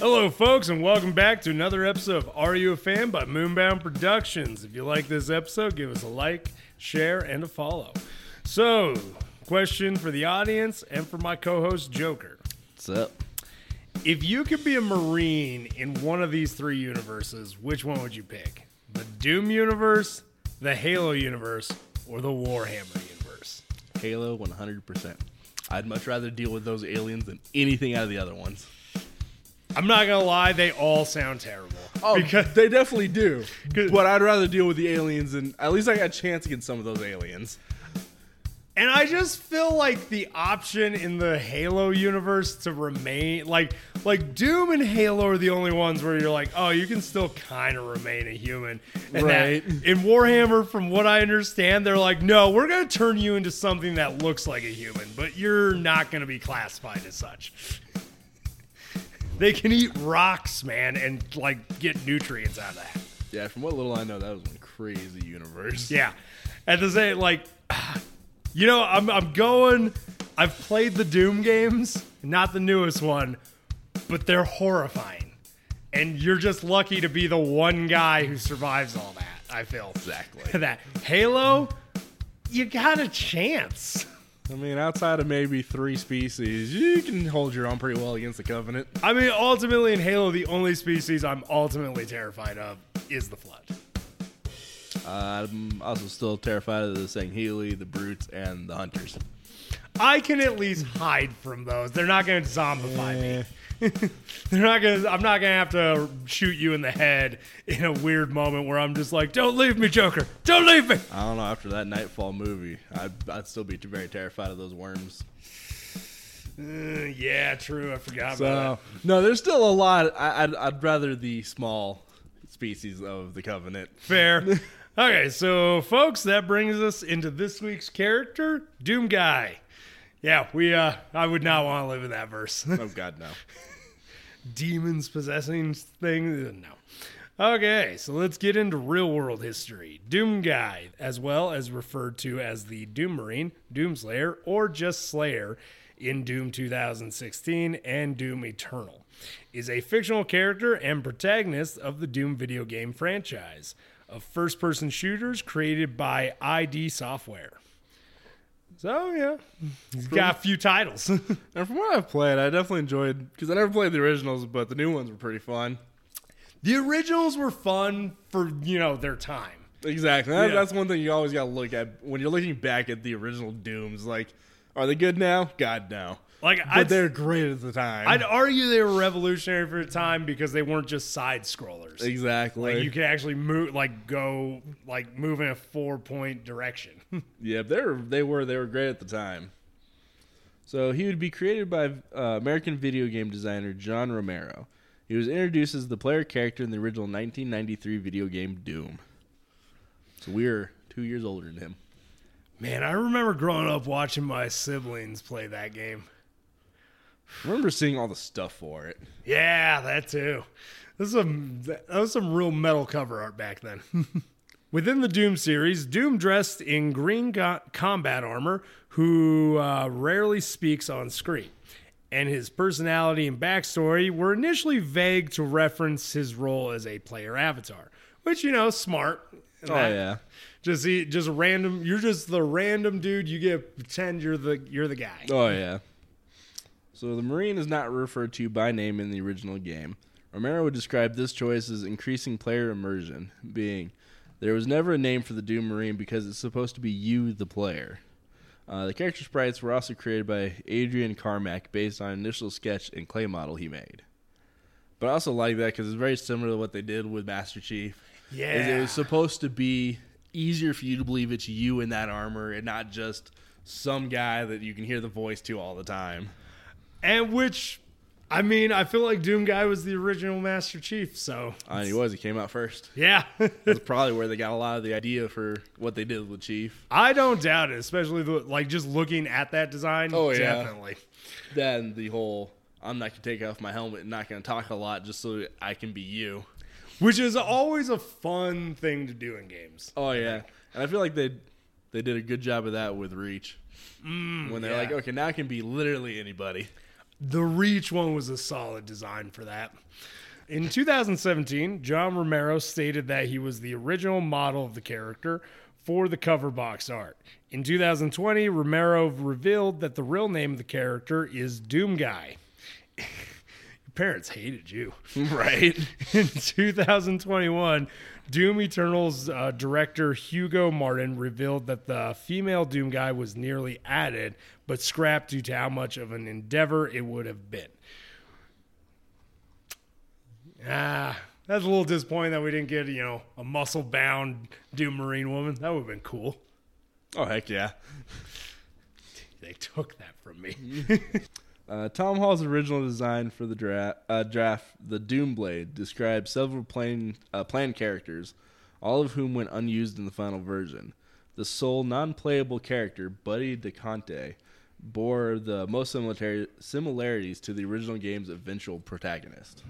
Hello, folks, and welcome back to another episode of Are You a Fan by Moonbound Productions. If you like this episode, give us a like, share, and a follow. So, question for the audience and for my co host, Joker. What's up? If you could be a Marine in one of these three universes, which one would you pick? The Doom universe, the Halo universe, or the Warhammer universe? Halo 100%. I'd much rather deal with those aliens than anything out of the other ones. I'm not gonna lie, they all sound terrible. Oh, because they definitely do. But I'd rather deal with the aliens, and at least I got a chance against some of those aliens. And I just feel like the option in the Halo universe to remain like like Doom and Halo are the only ones where you're like, oh, you can still kind of remain a human. And that- Right. in Warhammer, from what I understand, they're like, no, we're gonna turn you into something that looks like a human, but you're not gonna be classified as such. They can eat rocks, man, and like get nutrients out of that. Yeah, from what little I know, that was one crazy universe. Yeah. At the same, like, you know, I'm, I'm going. I've played the Doom games, not the newest one, but they're horrifying. And you're just lucky to be the one guy who survives all that, I feel. Exactly. that. Halo, you got a chance. I mean, outside of maybe three species, you can hold your own pretty well against the Covenant. I mean, ultimately in Halo, the only species I'm ultimately terrified of is the Flood. Uh, I'm also still terrified of the Sangheili, the Brutes, and the Hunters. I can at least hide from those. They're not going to zombify me. They're not gonna. I'm not gonna have to shoot you in the head in a weird moment where I'm just like, "Don't leave me, Joker! Don't leave me!" I don't know. After that Nightfall movie, I'd, I'd still be very terrified of those worms. Uh, yeah, true. I forgot So about no, there's still a lot. I, I'd, I'd rather the small species of the Covenant. Fair. okay, so folks, that brings us into this week's character, Doom Guy. Yeah, we. uh I would not want to live in that verse. Oh God, no. demons possessing things. No. Okay, so let's get into real world history. Doom Guy, as well as referred to as the Doom Marine, Doom Slayer, or just Slayer in Doom 2016 and Doom Eternal, is a fictional character and protagonist of the Doom video game franchise of first person shooters created by ID Software. So, yeah, he's got a few titles. And from what I've played, I definitely enjoyed because I never played the originals, but the new ones were pretty fun. The originals were fun for, you know, their time. Exactly. That, Yeah. That's one thing you always got to look at when you're looking back at the original Dooms. Like, are they good now? God, no. Like But they're great at the time. I'd argue they were revolutionary for the time because they weren't just side scrollers. exactly. Like you could actually move, like go, like move in a four point direction. Yeah, they were they were they were great at the time. So he would be created by uh, American video game designer John Romero. He was introduced as the player character in the original 1993 video game Doom. So we're two years older than him. Man, I remember growing up watching my siblings play that game. I remember seeing all the stuff for it. Yeah, that too. This is some that was some real metal cover art back then. Within the Doom series, Doom dressed in green go- combat armor, who uh, rarely speaks on screen, and his personality and backstory were initially vague to reference his role as a player avatar, which you know, smart. Oh that. yeah. just just random. You're just the random dude. You get pretend you're the you're the guy. Oh yeah. So the Marine is not referred to by name in the original game. Romero would describe this choice as increasing player immersion, being there was never a name for the Doom Marine because it's supposed to be you, the player. Uh, the character sprites were also created by Adrian Carmack based on an initial sketch and clay model he made. But I also like that because it's very similar to what they did with Master Chief. is Yeah, it was supposed to be easier for you to believe it's you in that armor and not just some guy that you can hear the voice to all the time. And which. I mean, I feel like Doom Guy was the original Master Chief, so Uh, he was. He came out first. yeah. That's probably where they got a lot of the idea for what they did with Chief. I don't doubt it, especially the, like just looking at that design. Oh, yeah. definitely. Then the whole I'm not gonna take off my helmet and not gonna talk a lot just so I can be you. Which is always a fun thing to do in games. Oh yeah, and I feel like they they did a good job of that with Reach. when they're yeah. like, okay, now I can be literally anybody. The Reach one was a solid design for that. In 2017, John Romero stated that he was the original model of the character for the cover box art. In 2020, Romero revealed that the real name of the character is Doom Guy. Your parents hated you. Right. In 2021, Doom Eternal's uh, director Hugo Martin revealed that the female Doom guy was nearly added, but scrapped due to how much of an endeavor it would have been. Ah, that's a little disappointing that we didn't get, you know, a muscle bound Doom Marine woman. That would have been cool. Oh heck yeah. They took that from me. Uh, Tom Hall's original design for the dra- uh, draft, the Doom Bible, described several plain, uh, planned characters, all of whom went unused in the final version. The sole non-playable character, Buddy Dacote, bore the most similar- similarities to the original game's eventual protagonist.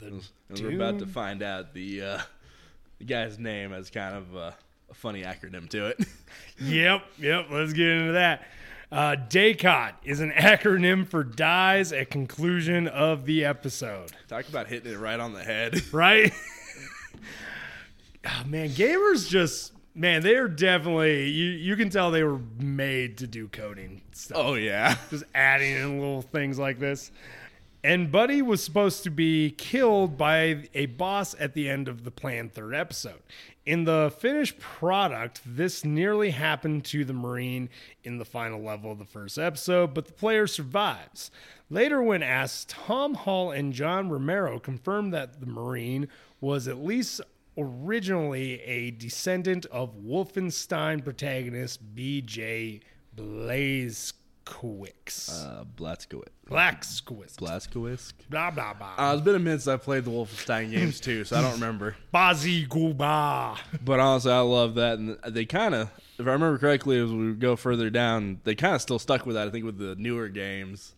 And we're about to find out the uh, the guy's name as kind of a, a funny acronym to it. Yep, yep. Let's get into that. Uh, DACOT is an acronym for dies at conclusion of the episode, Talk about hitting it right on the head. right? oh, man, gamers just man, they're definitely you. You can tell they were made to do coding stuff. oh yeah. just adding in little things like this. And Buddy was supposed to be killed by a boss at the end of the planned third episode. In the finished product, this nearly happened to the Marine in the final level of the first episode, but the player survives. Later, when asked, Tom Hall and John Romero confirmed that the Marine was at least originally a descendant of Wolfenstein protagonist B.J. Blazkowicz. Uh, Blaskowitz. Blackskowicz. Blaskowitz. Blah, blah, blah. Uh, it's been a minute since I played the Wolfenstein games too, so I don't remember. Bazi Guba. But honestly, I love that, and they kind of, if I remember correctly, as we go further down, they kind of still stuck with that. I think with the newer games.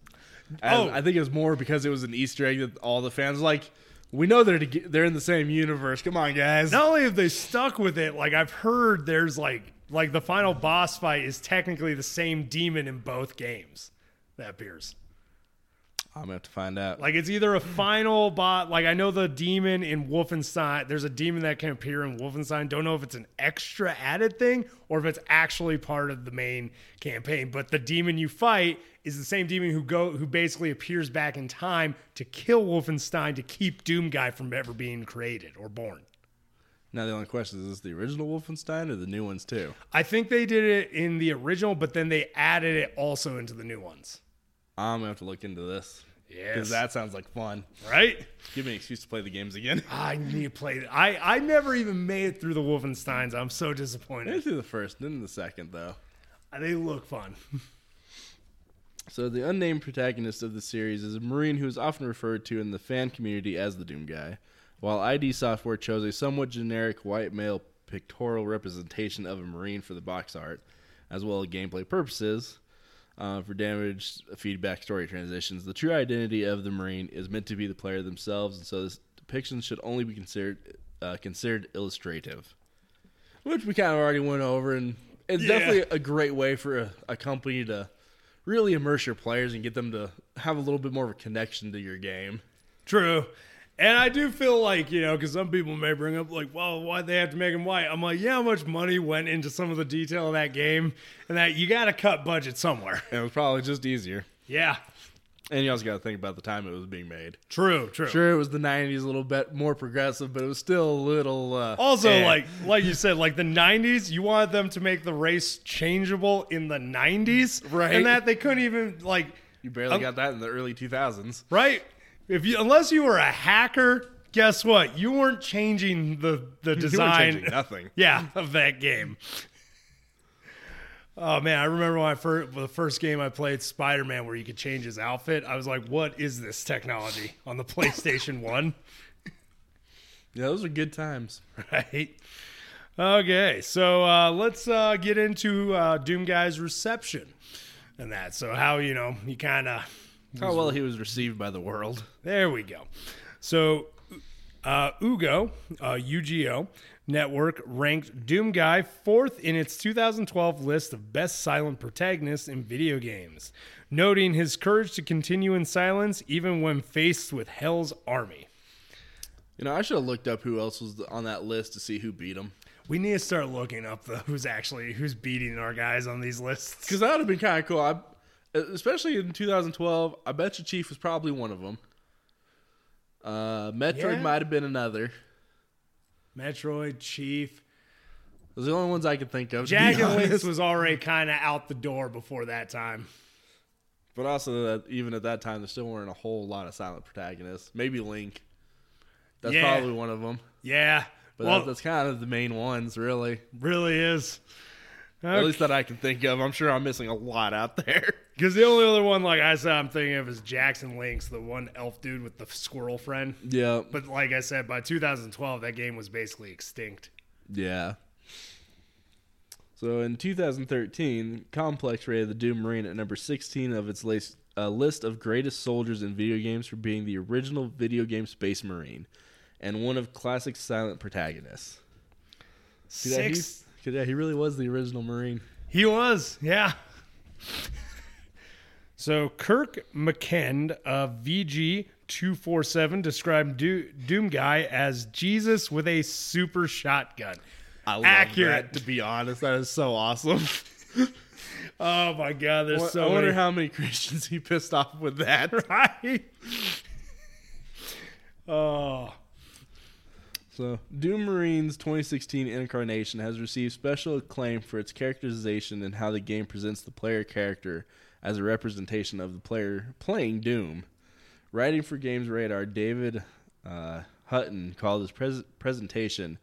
And Oh. I think it was more because it was an Easter egg that all the fans were like, we know they're to- they're in the same universe. Come on, guys. Not only have they stuck with it, like I've heard there's like like the final boss fight is technically the same demon in both games that appears. I'm gonna have to find out. Like it's either a final bot. Like I know the demon in Wolfenstein. There's a demon that can appear in Wolfenstein. Don't know if it's an extra added thing or if it's actually part of the main campaign. But the demon you fight is the same demon who go who basically appears back in time to kill Wolfenstein to keep Doom Guy from ever being created or born. Now the only question is: Is this the original Wolfenstein or the new ones too? I think they did it in the original, but then they added it also into the new ones. I'm gonna have to look into this Yes. because that sounds like fun. Right? Give me an excuse to play the games again. I need to play it. I, I never even made it through the Wolfensteins. I'm so disappointed. Maybe through the first, then the second though. Uh, they look fun. So the unnamed protagonist of the series is a Marine who is often referred to in the fan community as the Doom Guy, while ID Software chose a somewhat generic white male pictorial representation of a Marine for the box art, as well as gameplay purposes. Uh, for damage feedback story transitions, the true identity of the Marine is meant to be the player themselves, and so this depiction should only be considered uh, considered illustrative, which we kind of already went over, and it's Yeah. definitely a great way for a, a company to really immerse your players and get them to have a little bit more of a connection to your game. True. And I do feel like, you know, because some people may bring up, like, well, why'd they have to make him white? I'm like, yeah, how much money went into some of the detail of that game? And that you got to cut budget somewhere. It was probably just easier. Yeah. And you also got to think about the time it was being made. True, true. Sure, it was the '90s, a little bit more progressive, but it was still a little. Uh, Also, eh. like like you said, like the '90s, you wanted them to make the race changeable in the '90s, Right. And that they couldn't even like, you barely um, got that in the early 2000s. right? If you unless you were a hacker, guess what? You weren't changing the the You design. changing nothing. yeah, of that game. Oh man, I remember when I first the first game I played Spider Man where you could change his outfit. I was like, "What is this technology on the PlayStation One?" Yeah, those are good times. right? Okay, so uh, let's uh, get into uh, Doom Guy's reception and that. So how you know he kind of How well he was received by the world. there we go. So uh, Ugo, uh, UGO, Network ranked Doom Guy fourth in its 2012 list of best silent protagonists in video games, noting his courage to continue in silence even when faced with Hell's army. You know, I should have looked up who else was on that list to see who beat him. We need to start looking up the who's actually who's beating our guys on these lists. Because that would have been kind of cool. I, especially in 2012, I bet you Chief was probably one of them. Uh, Metroid Yeah. might have been another. Metroid, Chief, Those are the only ones I could think of. to Jack be and Lynx honest. was already kind of out the door before that time. But also, that even at that time, there still weren't a whole lot of silent protagonists. Maybe Link. That's Yeah. probably one of them. Yeah, But well, that, that's kind of the main ones, really. really is. At least that I can think of. I'm sure I'm missing a lot out there. Because the only other one, like I said, I'm thinking of is Jackson Lynx, the one elf dude with the squirrel friend. Yeah. But like I said, by 2012, that game was basically extinct. Yeah. So in 2013, Complex rated the Doom Marine at number 16 of its list, uh, list of greatest soldiers in video games for being the original video game Space Marine and one of classic silent protagonists. See? Six. He's- 'cause, yeah, he really was the original Marine. He was, yeah. so Kirk McKeand of VG247 described Do- Doom Guy as Jesus with a super shotgun. I love Accurate. that, to be honest. That is so awesome. Oh my God, there's I so I wonder many. how many Christians he pissed off with that. right? oh, So, Doom Marine's 2016 incarnation has received special acclaim for its characterization and how the game presents the player character as a representation of the player playing Doom. Writing for Games Radar, David uh, Houghton called his pres- presentation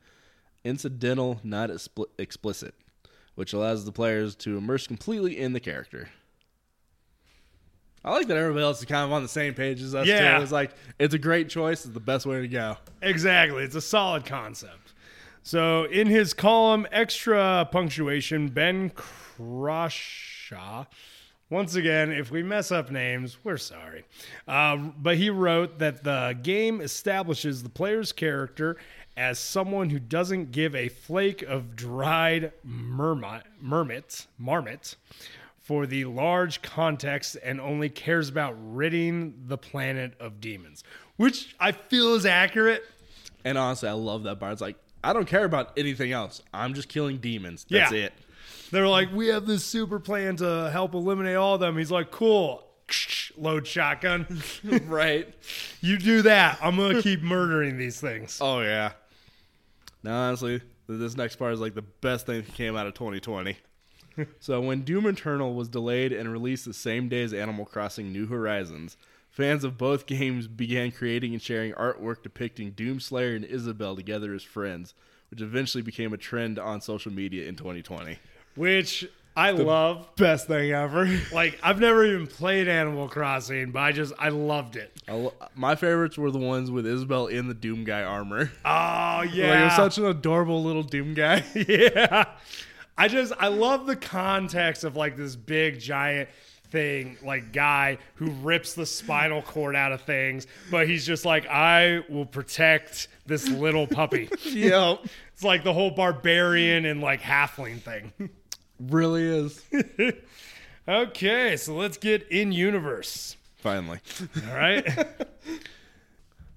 incidental, not expli- explicit, which allows the players to immerse completely in the character. I like that everybody else is kind of on the same page as us. Yeah. too. It's like it's a great choice. It's the best way to go. exactly. It's a solid concept. So in his column, extra punctuation, Ben Croshaw. Once again, if we mess up names, we're sorry. Uh, but he wrote that the game establishes the player's character as someone who doesn't give a flake of dried mermit, mermit, marmot for the large context and only cares about ridding the planet of demons, which I feel is accurate. And honestly, I love that part. It's like I don't care about anything else. I'm just killing demons. That's Yeah. it. They're like, we have this super plan to help eliminate all of them. He's like, cool. Load shotgun. right. You do that. I'm gonna keep murdering these things. Oh yeah. Now honestly, this next part is like the best thing that came out of 2020. So when Doom Eternal was delayed and released the same day as Animal Crossing New Horizons, fans of both games began creating and sharing artwork depicting Doomslayer and Isabelle together as friends, which eventually became a trend on social media in 2020. Which I love. Best thing ever. Like I've never even played Animal Crossing, but I just I loved it. I lo- my favorites were the ones with Isabelle in the Doom guy armor. Oh Like, it yeah. was such an adorable little Doom guy. yeah. I just I love the context of like this big giant thing like guy who rips the spinal cord out of things, but he's just like I will protect this little puppy. yep. It's like the whole barbarian and like halfling thing. Really is. okay, so let's get in universe. Finally. All right.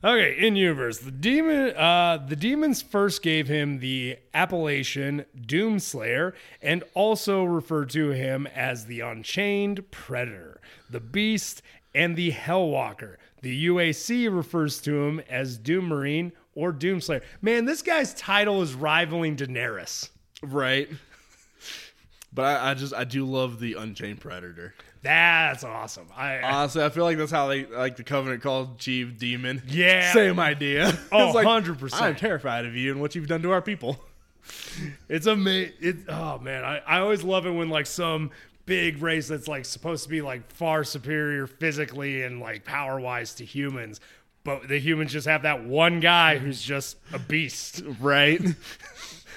okay, in universe, the demon, uh, the demons first gave him the appellation Doomslayer, and also referred to him as the Unchained Predator, the Beast, and the Hellwalker. The UAC refers to him as Doom Marine or Doomslayer. Man, this guy's title is rivaling Daenerys. Right. But I, I just I do love the Unchained Predator. That's awesome. I, Honestly, I feel like that's how they like the Covenant called Chief Demon. Yeah. Same idea. Oh, like, 100%. I'm terrified of you and what you've done to our people. It's amazing. It, oh man, I, I always love it when like some big race that's like supposed to be like far superior physically and like power wise to humans, but the humans just have that one guy who's just a beast. Right.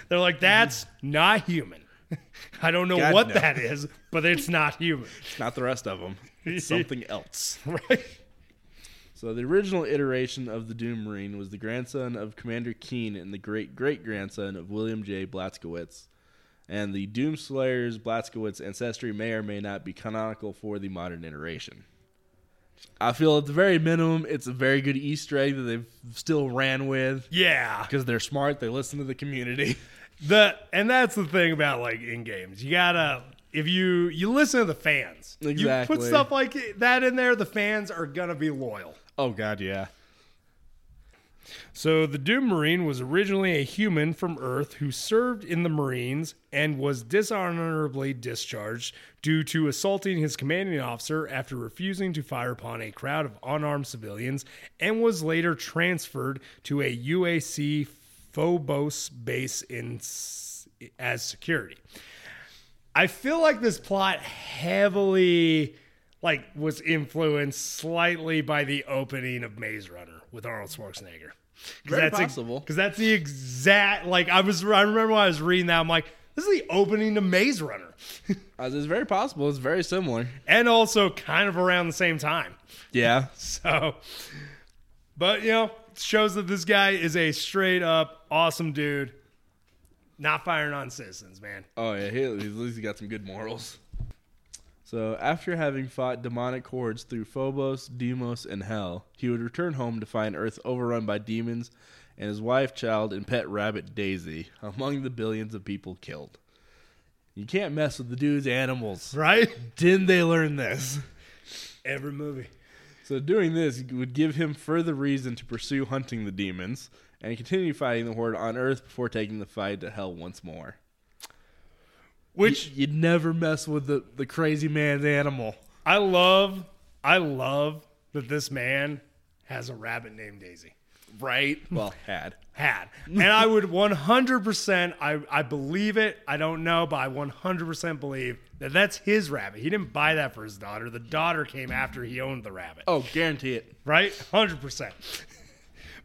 They're like, that's not human. I don't know God, what no. that is, but it's not human. It's Not the rest of them. It's something else. Right? So the original iteration of the Doom Marine was the grandson of Commander Keen and the great great grandson of William J. Blazkowicz. And the Doom Slayer's Blazkowicz ancestry may or may not be canonical for the modern iteration. I feel at the very minimum, it's a very good Easter egg that they've still ran with Yeah. because they're smart. They listen to the community. The and that's the thing about like in games. You gotta if you you listen to the fans. You put stuff like that in there, the fans are gonna be loyal. Oh God, yeah. So the Doom Marine was originally a human from Earth who served in the Marines and was dishonorably discharged due to assaulting his commanding officer after refusing to fire upon a crowd of unarmed civilians and was later transferred to a UAC Phobos base in as security. I feel like this plot heavily like was influenced slightly by the opening of Maze Runner with Arnold Schwarzenegger. Very that's possible. Because that's the exact like I was. I remember when I was reading that. I'm like, this is the opening to Maze Runner, Uh, It's very possible. It's very similar. and also kind of around the same time. Yeah. So, but you know, it shows that this guy is a straight up awesome dude. Not firing on citizens, man. Oh yeah, he, at least he got some good morals. So after having fought demonic hordes through Phobos, Deimos, and Hell, he would return home to find Earth overrun by demons and his wife, child, and pet rabbit Daisy among the billions of people killed. You can't mess with the dude's animals. Right? Didn't they learn this? Every movie. So doing this would give him further reason to pursue hunting the demons and continue fighting the horde on Earth before taking the fight to Hell once more. Which You'd never mess with the, the crazy man's animal. I love. I love that this man has a rabbit named Daisy. Right? Well, had. had. And I would 100%, I, I believe it. I don't know, but I 100% believe that that's his rabbit. He didn't buy that for his daughter. The daughter came after he owned the rabbit. Oh, guarantee it. Right? 100%.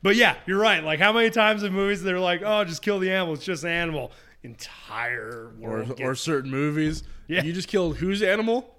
But yeah, you're right. Like, how many times in movies they're like, oh, just kill the animal. It's just an animal. Entire Or, world. or gets- certain movies. Yeah. You just killed whose animal?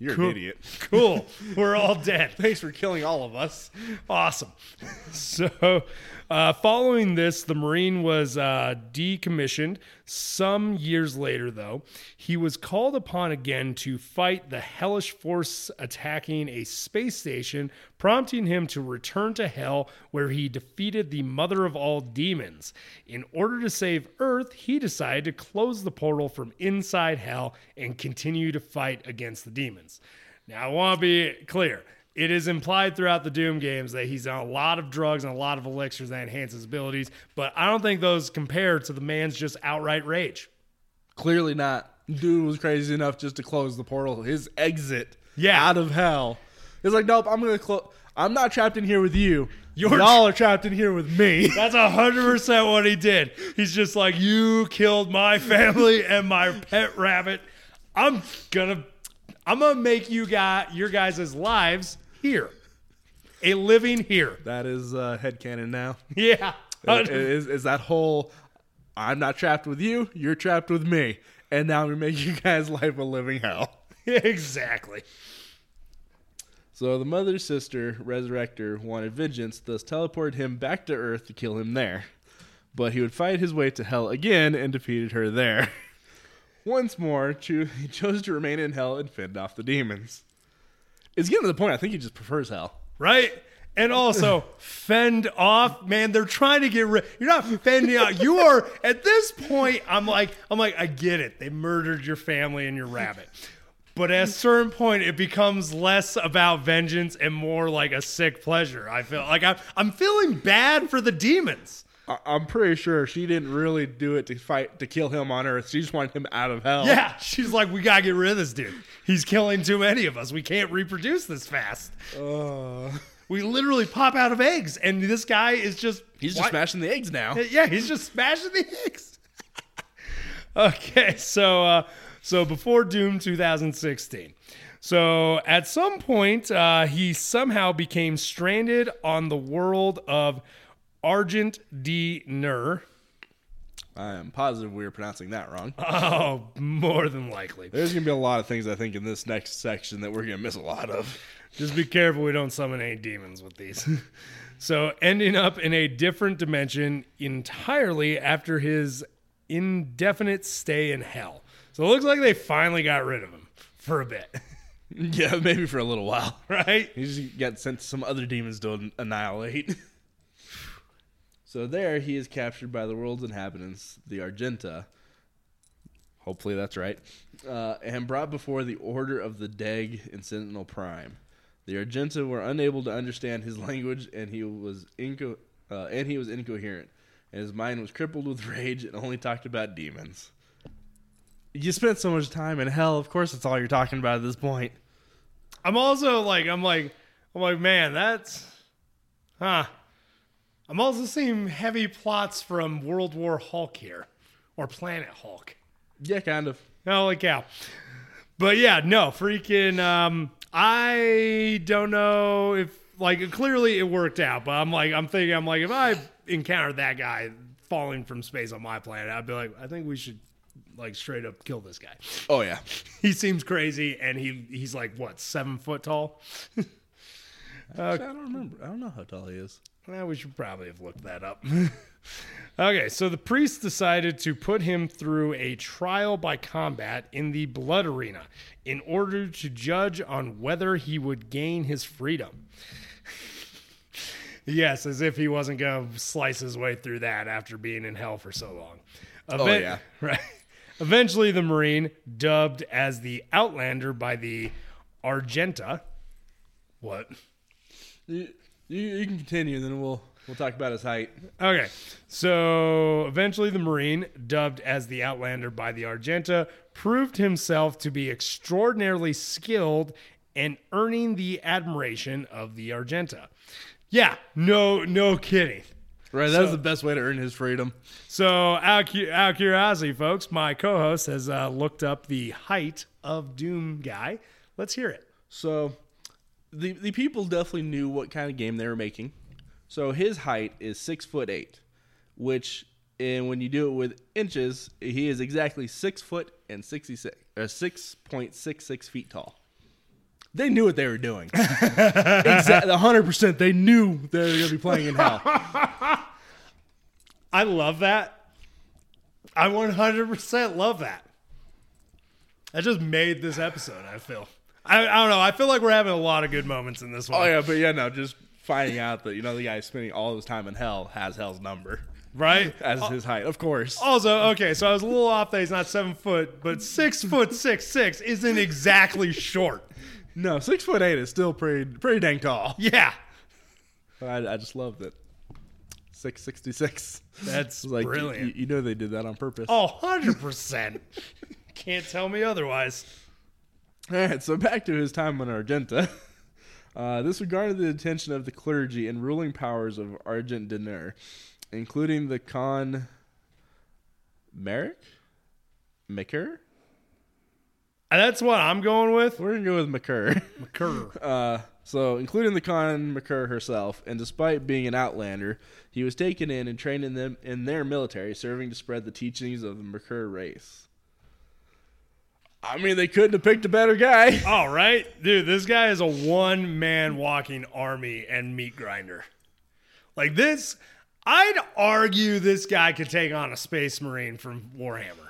You're Cool. an idiot. cool. We're all dead. Thanks for killing all of us. Awesome. So, uh, following this, the Marine was uh, decommissioned. Some years later, though, he was called upon again to fight the hellish force attacking a space station, prompting him to return to Hell, where he defeated the mother of all demons. In order to save Earth, he decided to close the portal from inside Hell and continue to fight against the demons. Now, I want to be clear. It is implied throughout the Doom games that he's on a lot of drugs and a lot of elixirs that enhance his abilities, but I don't think those compare to the man's just outright rage. Clearly not. Dude was crazy enough just to close the portal. His exit Yeah. out of hell. It's like, nope, I'm to close. I'm not trapped in here with you. You're- Y'all are trapped in here with me. That's a hundred percent what he did. He's just like, you killed my family and my pet rabbit. I'm gonna, I'm gonna make you got your guys' lives here, a living here. that is uh, headcanon now. Yeah, is, is that whole I'm not trapped with you, you're trapped with me. And now we make you guys' life a living hell. exactly. So the mother's sister, Resurrector, wanted vengeance, thus teleported him back to Earth to kill him there. But he would fight his way to hell again and defeated her there. Once more, he chose to remain in hell and fend off the demons. It's getting to the point I think he just prefers hell. right? And also fend off, man. They're trying to get rid. You're not fending off. You are at this point. I'm like, I'm like, I get it. They murdered your family and your rabbit, but at a certain point, it becomes less about vengeance and more like a sick pleasure. I feel like I'm, I'm feeling bad for the demons. I- I'm pretty sure she didn't really do it to fight to kill him on Earth. She just wanted him out of hell. Yeah, she's like, we gotta get rid of this dude. He's killing too many of us. We can't reproduce this fast. Uh, We literally pop out of eggs, and this guy is just he's just smashing the eggs now. Yeah, he's just smashing the eggs. okay, so uh, so before Doom 2016. So at some point, uh, he somehow became stranded on the world of Argent D'Nur. I am positive we are pronouncing that wrong. Oh, more than likely. There's gonna be a lot of things I think in this next section that we're gonna miss a lot of. Just be careful we don't summon any demons with these. so, ending up in a different dimension entirely after his indefinite stay in hell. So, it looks like they finally got rid of him for a bit, Yeah, maybe for a little while. right? He just got sent to some other demons to annihilate. So there, he is captured by the world's inhabitants, the Argenta. Hopefully that's right. Uh, and brought before the Order of the Deag in Sentinel Prime. The Argenta were unable to understand his language, and he was inco- uh, and he was incoherent. And his mind was crippled with rage, and only talked about demons. You spent so much time in hell. Of course, that's all you're talking about at this point. I'm also like, I'm like, I'm like, man, that's, huh. I'm also seeing heavy plots from World War Hulk here, or Planet Hulk. Yeah, kind of. Holy cow. But yeah, no, freaking, um, I don't know if, like, clearly it worked out, but I'm like, I'm thinking, I'm like, if I encountered that guy falling from space on my planet, I'd be like, I think we should, like, straight up kill this guy. Oh yeah. He seems crazy, and he he's like, what, seven foot tall? I don't remember. I don't know how tall he is. Well, we should probably have looked that up. okay, so the priest decided to put him through a trial by combat in the blood arena in order to judge on whether he would gain his freedom. yes, as if he wasn't going to slice his way through that after being in hell for so long. Oh, Even- yeah. Right. Eventually, the Marine, dubbed as the Outlander by the Argenta. What? You, you, can continue, and then we'll we'll talk about his height. Okay. So eventually, the Marine, dubbed as the Outlander by the Argenta, proved himself to be extraordinarily skilled and earning the admiration of the Argenta. Yeah, no, no kidding. Right, that was the best way to earn his freedom. So, out, curiosity, folks, my co-host has uh, looked up the height of Doom Guy. Let's hear it. So, the the people definitely knew what kind of game they were making. So his height is six foot eight, which, and when you do it with inches, he is exactly six foot and sixty six or six point six six feet tall. They knew what they were doing. exactly, hundred percent. They knew they were going to be playing in hell. I love that. I 100% love that. That just made this episode, I feel. I, I don't know. I feel like we're having a lot of good moments in this oh, one. Oh yeah, but yeah, no, just finding out that you know the guy spending all his time in hell has hell's number Right? as his height, of course. Also, okay, so I was a little off that he's not seven foot, but six foot six six isn't exactly short. No, six foot eight is still pretty pretty dang tall. Yeah. I, I just loved it. Six sixty six. That's Like brilliant. You, you know they did that on purpose. Oh, 100%. Can't tell me otherwise. All right, so back to his time on Argenta. Uh, this would garner the attention of the clergy and ruling powers of Argent D'Nur, including the Khan Merrick? Maykr? That's what I'm going with. We're going to go with McCurr. McCurr. Uh, so, including the Khan McCurr herself, and despite being an outlander, he was taken in and trained in them in their military, serving to spread the teachings of the McCurr race. I mean, they couldn't have picked a better guy. All right. Dude, this guy is a one man walking army and meat grinder. Like this, I'd argue this guy could take on a space marine from Warhammer.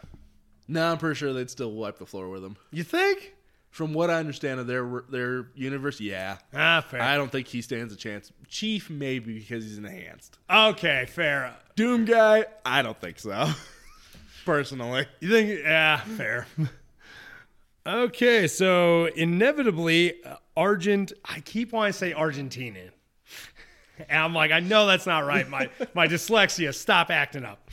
No, I'm pretty sure they'd still wipe the floor with him. You think? From what I understand of their their universe, yeah. Ah, fair. I don't think he stands a chance. Chief, maybe because he's enhanced. okay, fair. Doom guy, I don't think so. Personally. You think? Yeah, fair. okay, so inevitably, uh, Argent. I keep wanting to say Argentinian. And I'm like, I know that's not right. My my dyslexia. Stop acting up.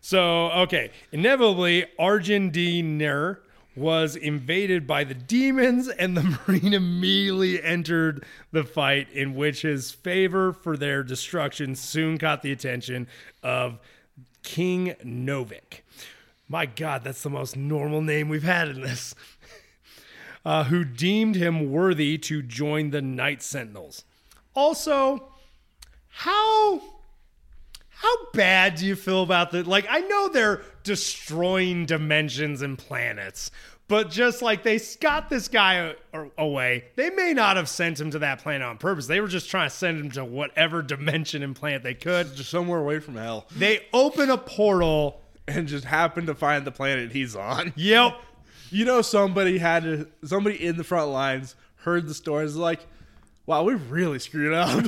So okay, inevitably, Argent D'Nur was invaded by the demons, and the Marine immediately entered the fight, in which his favor for their destruction soon caught the attention of King Novik. My God, that's the most normal name we've had in this. Uh, who deemed him worthy to join the Night Sentinels. Also, how how bad do you feel about the like I know they're destroying dimensions and planets, But just like they got this guy away, they may not have sent him to that planet on purpose. They were just trying to send him to whatever dimension and planet they could. Just somewhere away from hell. They open a portal. And just happened to find the planet he's on. Yep. You know, somebody had to, somebody in the front lines heard the stories like, wow, we really screwed up.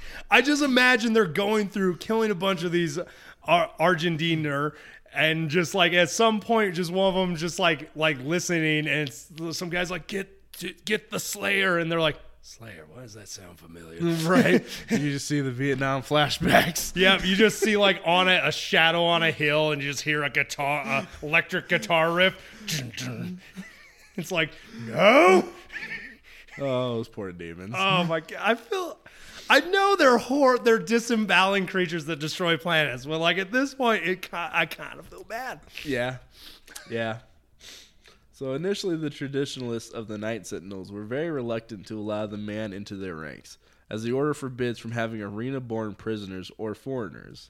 I just imagine they're going through killing a bunch of these Ar- Argentiner and just like at some point just one of them just like like listening and some guys like get get the Slayer and they're like Slayer why does that sound familiar right? you just see the Vietnam flashbacks. yeah you just see like on a, a shadow on a hill and you just hear a guitar a electric guitar riff it's like no Oh, those poor demons. Oh my god! I feel, I know they're hor- they're disemboweling creatures that destroy planets, but like at this point, it I kind of feel bad. Yeah. Yeah. So initially, the traditionalists of the Night Sentinels were very reluctant to allow the man into their ranks, as the order forbids from having arena born prisoners or foreigners.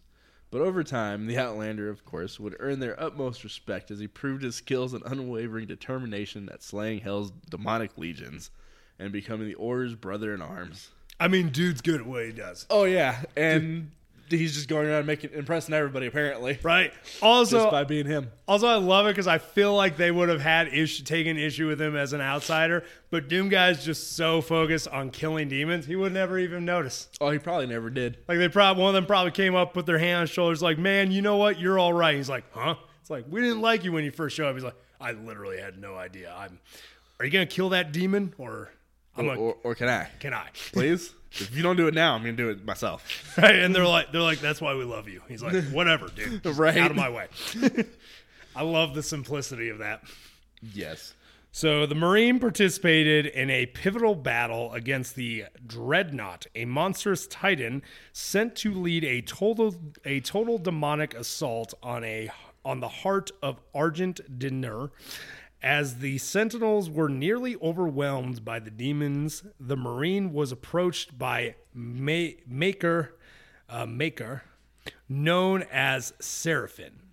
But over time, the Outlander, of course, would earn their utmost respect as he proved his skills and unwavering determination at slaying Hell's demonic legions and becoming the Order's brother in arms. I mean, dude's good at what he does, Oh, yeah. And he's just going around making impressing everybody, apparently. right? Also, Just by being him. also, I love it because I feel like they would have had issue taken issue with him as an outsider, but Doom Guy's just so focused on killing demons, he would never even notice. Oh, he probably never did. Like they probably one of them probably came up, put their hand on his shoulders, like, "Man, you know what? You're all right." He's like, "Huh?" It's like we didn't like you when you first showed up. He's like, "I literally had no idea. I'm. Are you gonna kill that demon or I'm Or, like, or, or can I? can I?" Please? if you don't do it now, I'm going to do it myself. right? And they're like, they're like, "That's why we love you." He's like, "Whatever, dude. Just Right. Out of my way." I love the simplicity of that. Yes. So the Marine participated in a pivotal battle against the Dreadnought, a monstrous titan sent to lead a total a total demonic assault on a on the heart of Argent D'Nur. As the Sentinels were nearly overwhelmed by the demons, the Marine was approached by Ma- Maykr, uh, Maykr, known as Seraphim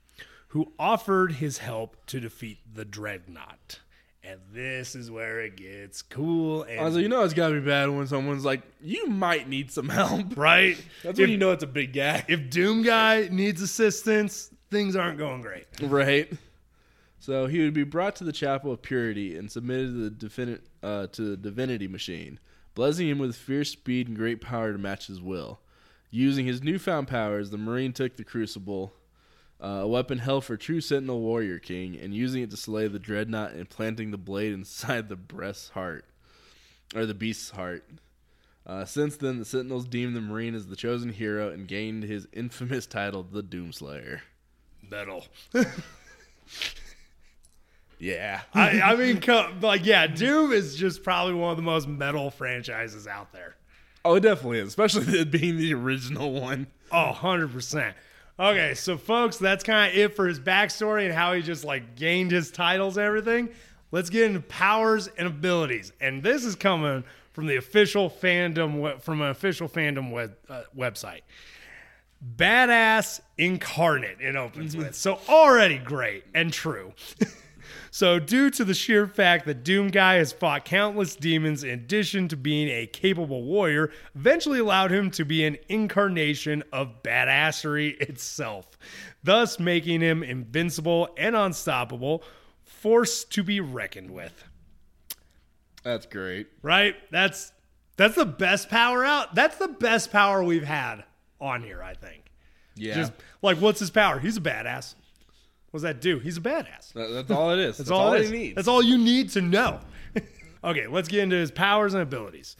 who offered his help to defeat the Dreadnought. And this is where it gets cool and Also, you know it's got to be bad when someone's like, you might need some help. right. That's if, when you know it's a big guy. if Doom Guy needs assistance, things aren't going great. Right. So he would be brought to the Chapel of Purity and submitted to the, defini- uh, to the divinity machine, blessing him with fierce speed and great power to match his will. Using his newfound powers, the Marine took the Crucible, uh, a weapon held for true Sentinel Warrior King, and using it to slay the Dreadnought and planting the blade inside the breast's heart, or the beast's heart. Uh, since then, the Sentinels deemed the Marine as the chosen hero and gained his infamous title, the Doomslayer. Metal. Yeah. I, I mean, like, yeah, Doom is just probably one of the most metal franchises out there. Oh, it definitely is, especially it being the original one. Oh, 100%. Okay, so folks, that's kind of it for his backstory and how he just like gained his titles and everything. Let's get into powers and abilities. And this is coming from the official fandom from an official fandom web, uh, website. Badass incarnate it opens with. So already great and true. So, due to the sheer fact that Doom Guy has fought countless demons in addition to being a capable warrior, eventually allowed him to be an incarnation of badassery itself, thus making him invincible and unstoppable, force to be reckoned with. That's great. Right? That's that's the best power out. That's the best power we've had on here, I think. Yeah. Just like what's his power? He's a badass. What does that do? He's a badass. That- that's all it is. That's, all, it is. he needs. That's all you need to know. okay, let's get into his powers and abilities.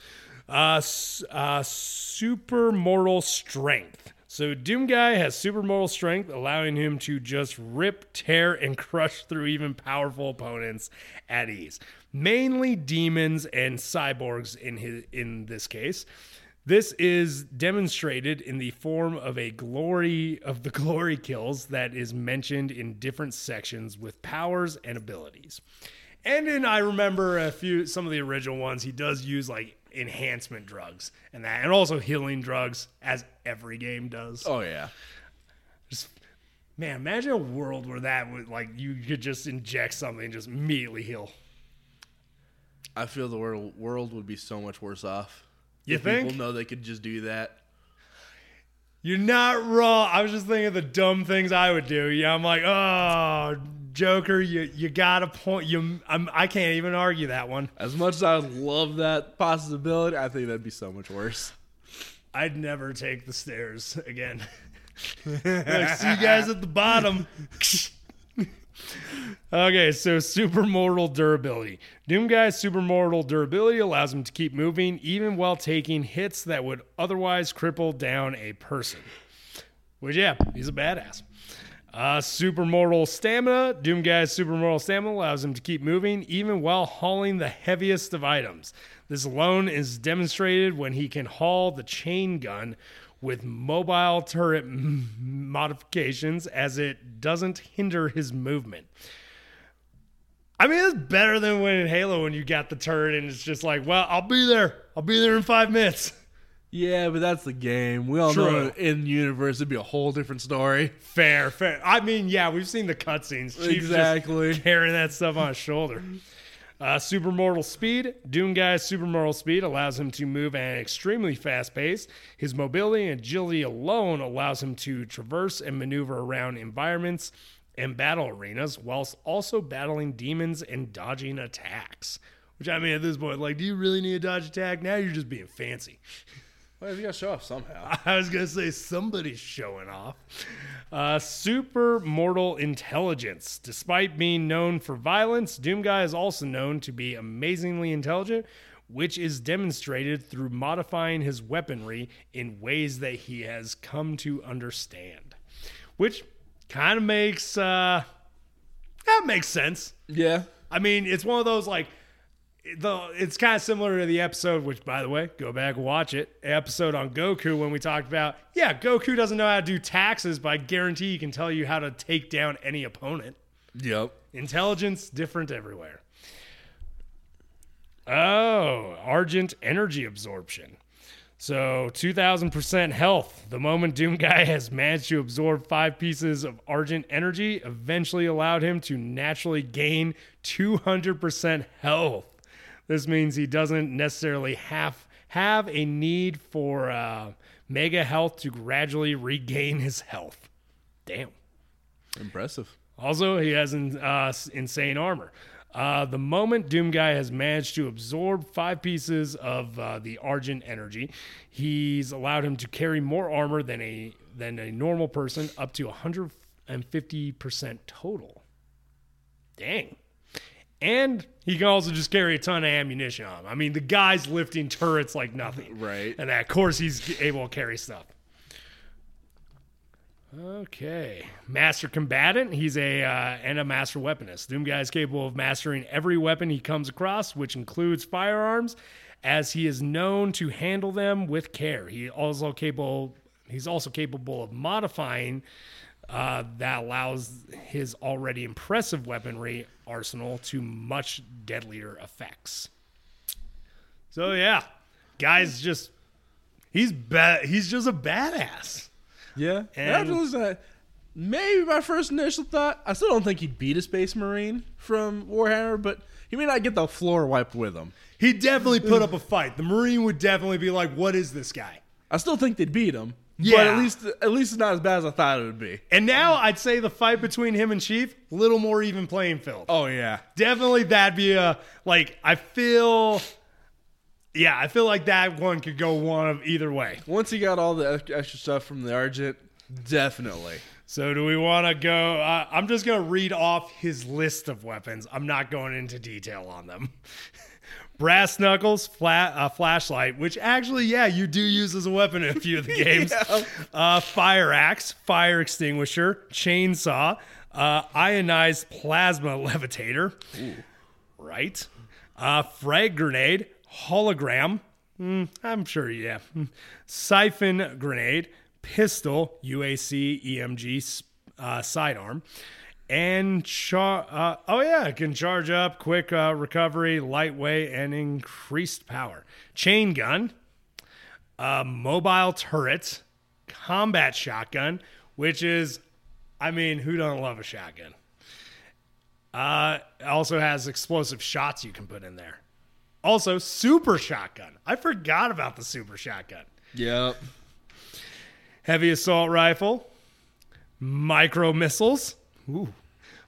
Uh, uh, super mortal strength. So Doom Guy has super mortal strength, allowing him to just rip, tear, and crush through even powerful opponents at ease. Mainly demons and cyborgs in his in this case. This is demonstrated in the form of a glory of the glory kills that is mentioned in different sections with powers and abilities. And in I remember a few some of the original ones, he does use like enhancement drugs and that, and also healing drugs, as every game does. oh yeah. Just Man, imagine a world where that would like you could just inject something and just immediately heal. I feel the world world would be so much worse off. You if think? people know they could just do that? You're not wrong. I was just thinking of the dumb things I would do. Yeah, I'm like, oh, Joker, you you got a point. You, I'm, I can't even argue that one. As much as I would love that possibility, I think that'd be so much worse. I'd never take the stairs again. like, see you guys at the bottom. okay, so supermortal durability. Doomguy's supermortal durability allows him to keep moving even while taking hits that would otherwise cripple down a person. Which, yeah, he's a badass. Uh, supermortal stamina. Doomguy's supermortal stamina allows him to keep moving even while hauling the heaviest of items. This alone is demonstrated when he can haul the chain gun with mobile turret m- modifications as it doesn't hinder his movement. I mean, it's better than when in Halo when you got the turret and it's just like, well, I'll be there. I'll be there in five minutes. Yeah, but that's the game. We all True. know in the universe it'd be a whole different story. Fair, fair. I mean, yeah, we've seen the cutscenes. Chief's just Exactly. carrying that stuff on his shoulder. Uh, supermortal speed. Doom Guy's supermortal speed allows him to move at an extremely fast pace. His mobility and agility alone allows him to traverse and maneuver around environments and battle arenas whilst also battling demons and dodging attacks. Which I mean, at this point, like, do you really need a dodge attack? Now you're just being fancy. Well, you gotta show off somehow. I was gonna say somebody's showing off. Uh, super mortal intelligence. Despite being known for violence, Doomguy is also known to be amazingly intelligent, which is demonstrated through modifying his weaponry in ways that he has come to understand. Which kind of makes uh, that makes sense. Yeah. I mean, it's one of those like it's kind of similar to the episode, which by the way, go back watch it. Episode on Goku when we talked about yeah, Goku doesn't know how to do taxes, but I guarantee he can tell you how to take down any opponent. Yep. Intelligence different everywhere. Oh, Argent energy absorption. So 2000% health. The moment Doom Guy has managed to absorb five pieces of Argent energy, eventually allowed him to naturally gain 200% health. This means he doesn't necessarily have have a need for uh, mega health to gradually regain his health. Damn. Impressive. Also, he has in, uh, insane armor. Uh, the moment Doomguy has managed to absorb five pieces of uh, the Argent energy, he's allowed him to carry more armor than a than a normal person, up to 150 percent total. Dang. And he can also just carry a ton of ammunition on him. I mean, the guy's lifting turrets like nothing. Right. And of course, he's able to carry stuff. Okay, master combatant. He's a uh, and a master weaponist. Doom Guy is capable of mastering every weapon he comes across, which includes firearms, as he is known to handle them with care. He also capable. He's also capable of modifying uh, that allows his already impressive weaponry arsenal to much deadlier effects. So yeah, guys, just he's bad. he's just a badass. Yeah. And- After listening to that, maybe my first initial thought, I still don't think he'd beat a Space Marine from Warhammer, but he may not get the floor wiped with him. He definitely put up a fight. The Marine would definitely be like, "What is this guy?" I still think they'd beat him. But Yeah. at least at least it's not as bad as I thought it would be. And now I'd say the fight between him and Chief, little more even playing field. Oh yeah. Definitely that'd be a like. I feel, yeah, I feel like that one could go one of either way. Once he got all the extra stuff from the Argent, definitely. So do we want to go? Uh, I'm just gonna read off his list of weapons. I'm not going into detail on them. Brass knuckles, flat, uh, flashlight, which actually, yeah, you do use as a weapon in a few of the games. uh, fire axe, fire extinguisher, chainsaw, uh, ionized plasma levitator, right? Uh, frag grenade, hologram. Hmm, I'm sure, yeah. Siphon grenade, pistol, UAC, EMG, uh, sidearm, and char. Uh, oh yeah, it can charge up, quick uh, recovery, lightweight, and increased power. Chain gun, uh, mobile turret, combat shotgun, which is I mean, who don't love a shotgun? Uh, also has explosive shots you can put in there. Also, super shotgun. I forgot about the super shotgun. Yep. Heavy assault rifle, micro missiles, ooh,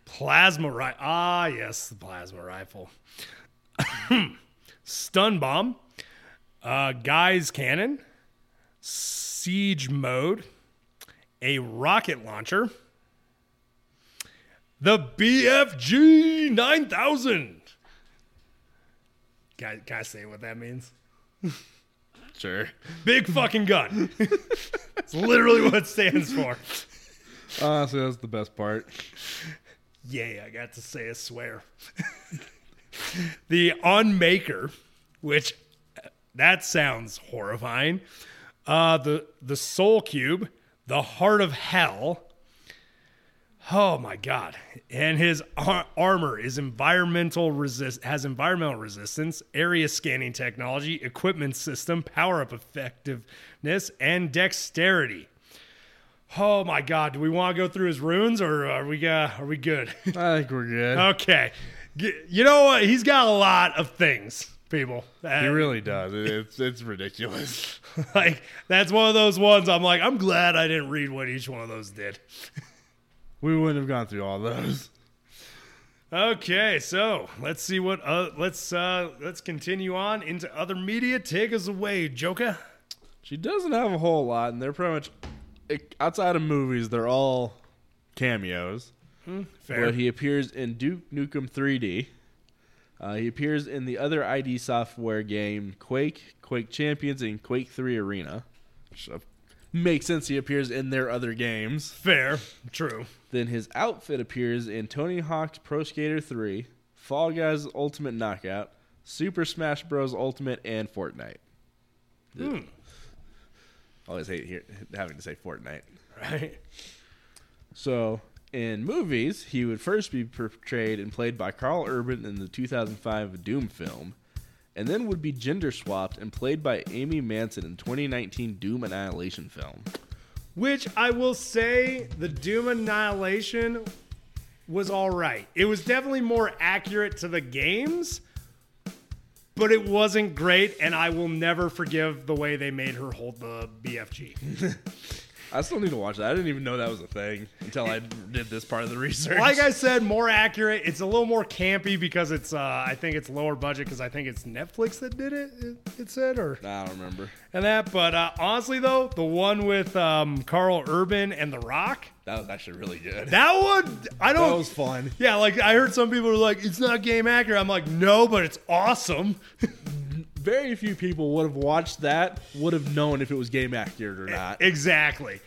plasma rifle. Ah, yes, the plasma rifle. Stun bomb, uh, Gauss cannon, siege mode, a rocket launcher, the BFG 9000. Can I, can I say what that means? Sure. Big fucking gun. it's literally what it stands for. Honestly, that's the best part. Yeah, I got to say a swear. the Unmaker, which that sounds horrifying. Uh, the the Soul Cube, the Heart of Hell. Oh my God! And his ar- armor is environmental resist has environmental resistance, area scanning technology, equipment system, power up effectiveness, and dexterity. Oh my God! Do we want to go through his runes, or are we uh, are we good? I think we're good. okay, you know what? He's got a lot of things, people. he Uh, really does. It's it's ridiculous. like that's one of those ones. I'm like, I'm glad I didn't read what each one of those did. We wouldn't have gone through all those. Okay, so let's see what uh, let's uh, let's continue on into other media. Take us away, Joker. She doesn't have a whole lot, and they're pretty much it- outside of movies. They're all cameos. Fair. But he appears in Duke Nukem 3D. Uh, he appears in the other ID software game Quake, Quake Champions, and Quake 3 Arena. Which uh, makes sense. He appears in their other games. Fair. True. Then his outfit appears in Tony Hawk's Pro Skater 3, Fall Guys Ultimate Knockout, Super Smash Bros. Ultimate, and Fortnite. Hmm. Always hate hear, having to say Fortnite. Right. So, in movies, he would first be portrayed and played by Karl Urban in the 2005 Doom film, and then would be gender swapped and played by Amy Manson in 2019 Doom Annihilation film. Which I will say, the Doom Annihilation was all right. It was definitely more accurate to the games, but it wasn't great, and I will never forgive the way they made her hold the BFG. I still need to watch that. I didn't even know that was a thing until I did this part of the research. like I said, more accurate. It's a little more campy because it's, uh, I think it's lower budget because I think it's Netflix that did it. It, it said, or I don't remember. and that. But uh, honestly, though, the one with um, Karl Urban and The Rock, That was actually really good. that one, I don't. That was fun. Yeah, like I heard some people were like, it's not game accurate. I'm like, no, but it's awesome. Very few people would have watched that, would have known if it was game accurate or not. exactly.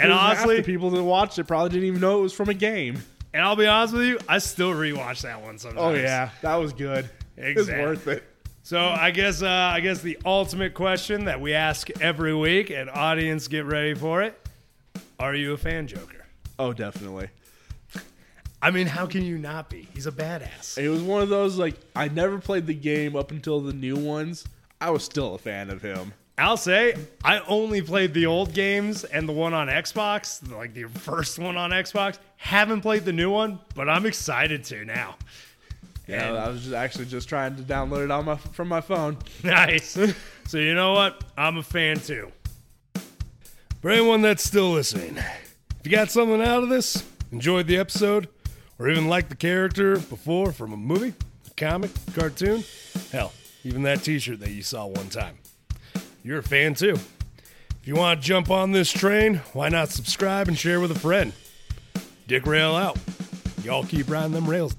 And honestly, the people that watched it probably didn't even know it was from a game. and I'll be honest with you, I still rewatch that one sometimes. Oh yeah, that was good. It's Exactly. worth it. So I guess uh, I guess the ultimate question that we ask every week, and audience get ready for it: Are you a fan, Joker? Oh, definitely. I mean, how can you not be? He's a badass. It was one of those like I never played the game up until the new ones. I was still a fan of him. I'll say I only played the old games and the one on Xbox, like the first one on Xbox. Haven't played the new one, but I'm excited to now. Yeah, And- I was just actually just trying to download it on my from my phone. Nice. so you know what? I'm a fan too. For anyone that's still listening, if you got something out of this, enjoyed the episode, or even liked the character before from a movie, a comic, cartoon, hell, even that t-shirt that you saw one time, you're a fan too. If you want to jump on this train, why not subscribe and share with a friend? Dick Rail out. Y'all keep riding them rails.